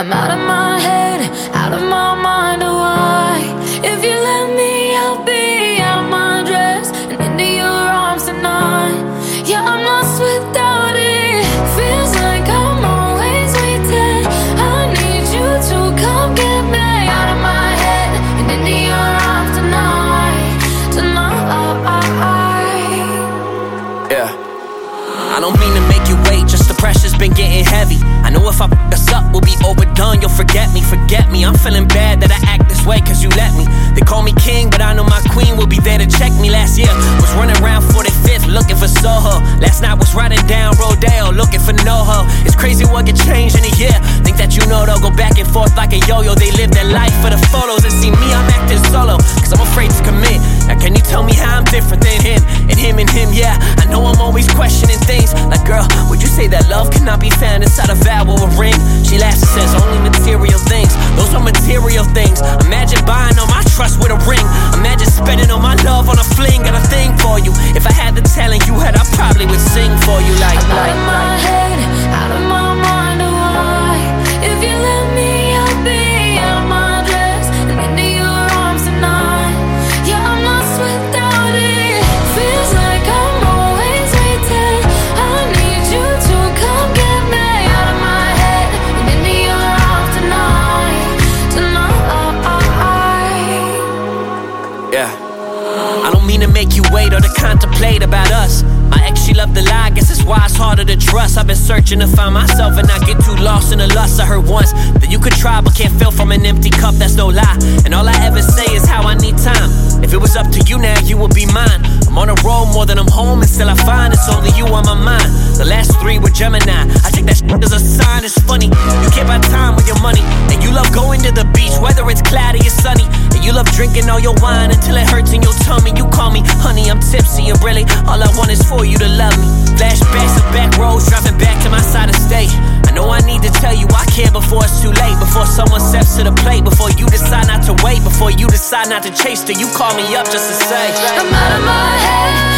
I'm out of my head, out of my mind. Oh, why? If you let me, I'll be out of my dress and into your arms tonight. Yeah, I'm lost without it. Feels like I'm always waiting. I need you to come get me out of my head and into your arms tonight. Tonight. Yeah. I don't mean to make you wait, just the pressure's been getting heavy. I forget me, forget me. I'm feeling bad that I act this way, cause you let me. They call me king, but I know my queen will be there to check me. Last year was running around 45th, looking for Soho. Last night was riding down Rodeo, looking for NoHo. It's crazy what can change in a year. Think that you know they'll go back and forth like a yo yo. They live their life for the photos that love cannot be found inside a vow or a ring? She laughs and says, only material things. Those are material things. Imagine buying mean to make you wait or to contemplate about us. My ex, she loved to lie, I guess that's why it's harder to trust. I've been searching to find myself and not get too lost in the lust. I heard once that you could try but can't fill from an empty cup, that's no lie. And all I ever say is how I need time. If it was up to you now, you would be mine. I'm on a roll more than I'm home, and still I find it's only you on my mind. The last three were Gemini. I take that as a sign, it's funny. You can't buy time with your money, and you love going to the drinking all your wine until it hurts in your tummy. You call me honey, I'm tipsy, and really all I want is for you to love me. Flashbacks of back roads, driving back to my side of state. I know I need to tell you I care before it's too late. Before someone steps to the plate, before you decide not to wait, before you decide not to chase, till you call me up just to say. I'm out of my head,